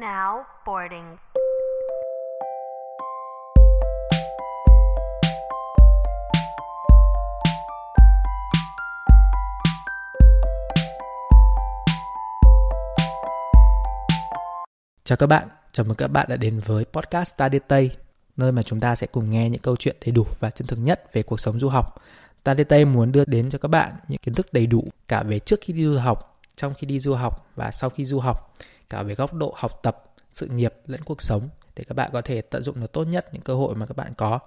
Now boarding. Chào các bạn, chào mừng các bạn đã đến với podcast Study Tây, nơi mà chúng ta sẽ cùng nghe những câu chuyện đầy đủ và chân thực nhất về cuộc sống du học. Study Tây muốn đưa đến cho các bạn những kiến thức đầy đủ cả về trước khi đi du học, trong khi đi du học và sau khi du học, cả về góc độ học tập, sự nghiệp lẫn cuộc sống để các bạn có thể tận dụng được tốt nhất những cơ hội mà các bạn có.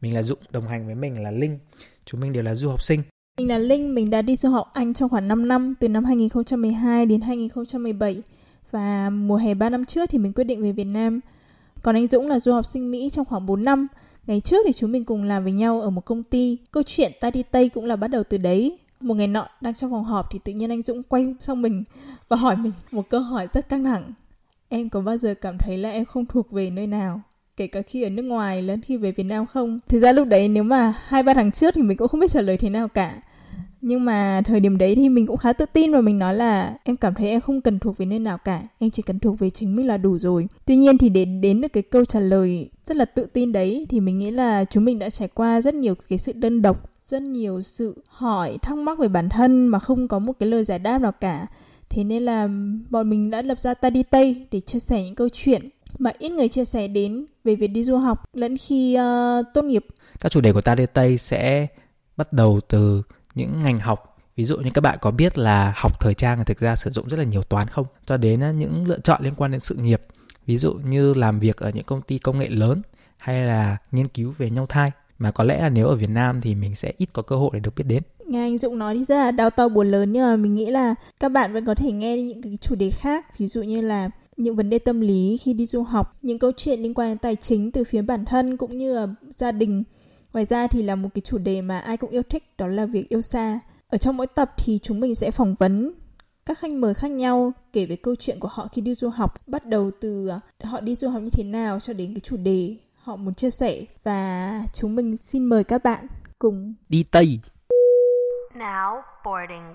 Mình là Dũng, đồng hành với mình là Linh. Chúng mình đều là du học sinh. Mình là Linh, mình đã đi du học Anh trong khoảng 5 năm, từ năm 2012 đến 2017 và mùa hè 3 năm trước thì mình quyết định về Việt Nam. Còn anh Dũng là du học sinh Mỹ trong khoảng 4 năm. Ngày trước thì chúng mình cùng làm với nhau ở một công ty. Câu chuyện ta đi Tây cũng là bắt đầu từ đấy. Một ngày nọ đang trong phòng họp thì tự nhiên anh Dũng quay sang mình và hỏi mình một câu hỏi rất căng thẳng. Em có bao giờ cảm thấy là em không thuộc về nơi nào? kể cả khi ở nước ngoài lẫn khi về Việt Nam không? Thực ra lúc đấy nếu mà hai, ba tháng trước thì mình cũng không biết trả lời thế nào cả nhưng mà thời điểm đấy thì mình cũng khá tự tin và mình nói là em cảm thấy em không cần thuộc về nơi nào cả, em chỉ cần thuộc về chính mình là đủ rồi tuy nhiên thì để đến được cái câu trả lời rất là tự tin đấy thì mình nghĩ là chúng mình đã trải qua rất nhiều cái sự đơn độc rất nhiều sự hỏi thắc mắc về bản thân mà không có một cái lời giải đáp nào cả. Thế nên là bọn mình đã lập ra ta đi tây để chia sẻ những câu chuyện mà ít người chia sẻ đến về việc đi du học lẫn khi uh, tốt nghiệp. Các chủ đề của ta đi tây sẽ bắt đầu từ những ngành học. Ví dụ như các bạn có biết là học thời trang thực ra sử dụng rất là nhiều toán không? Cho đến ờ, những lựa chọn liên quan đến sự nghiệp. Ví dụ như làm việc ở những công ty công nghệ lớn hay là nghiên cứu về nhau thai mà có lẽ là nếu ở Việt Nam thì mình sẽ ít có cơ hội để được biết đến. Nghe anh Dũng nói đi ra đau to buồn lớn nhưng mà mình nghĩ là các bạn vẫn có thể nghe những cái chủ đề khác ví dụ như là những vấn đề tâm lý khi đi du học, những câu chuyện liên quan đến tài chính từ phía bản thân cũng như là gia đình Ngoài ra thì là một cái chủ đề mà ai cũng yêu thích đó là việc yêu xa. Ở trong mỗi tập thì chúng mình sẽ phỏng vấn các khách mời khác nhau kể về câu chuyện của họ khi đi du học, bắt đầu từ à, họ đi du học như thế nào cho đến cái chủ đề họ muốn chia sẻ và chúng mình xin mời các bạn cùng đi Tây. Now boarding.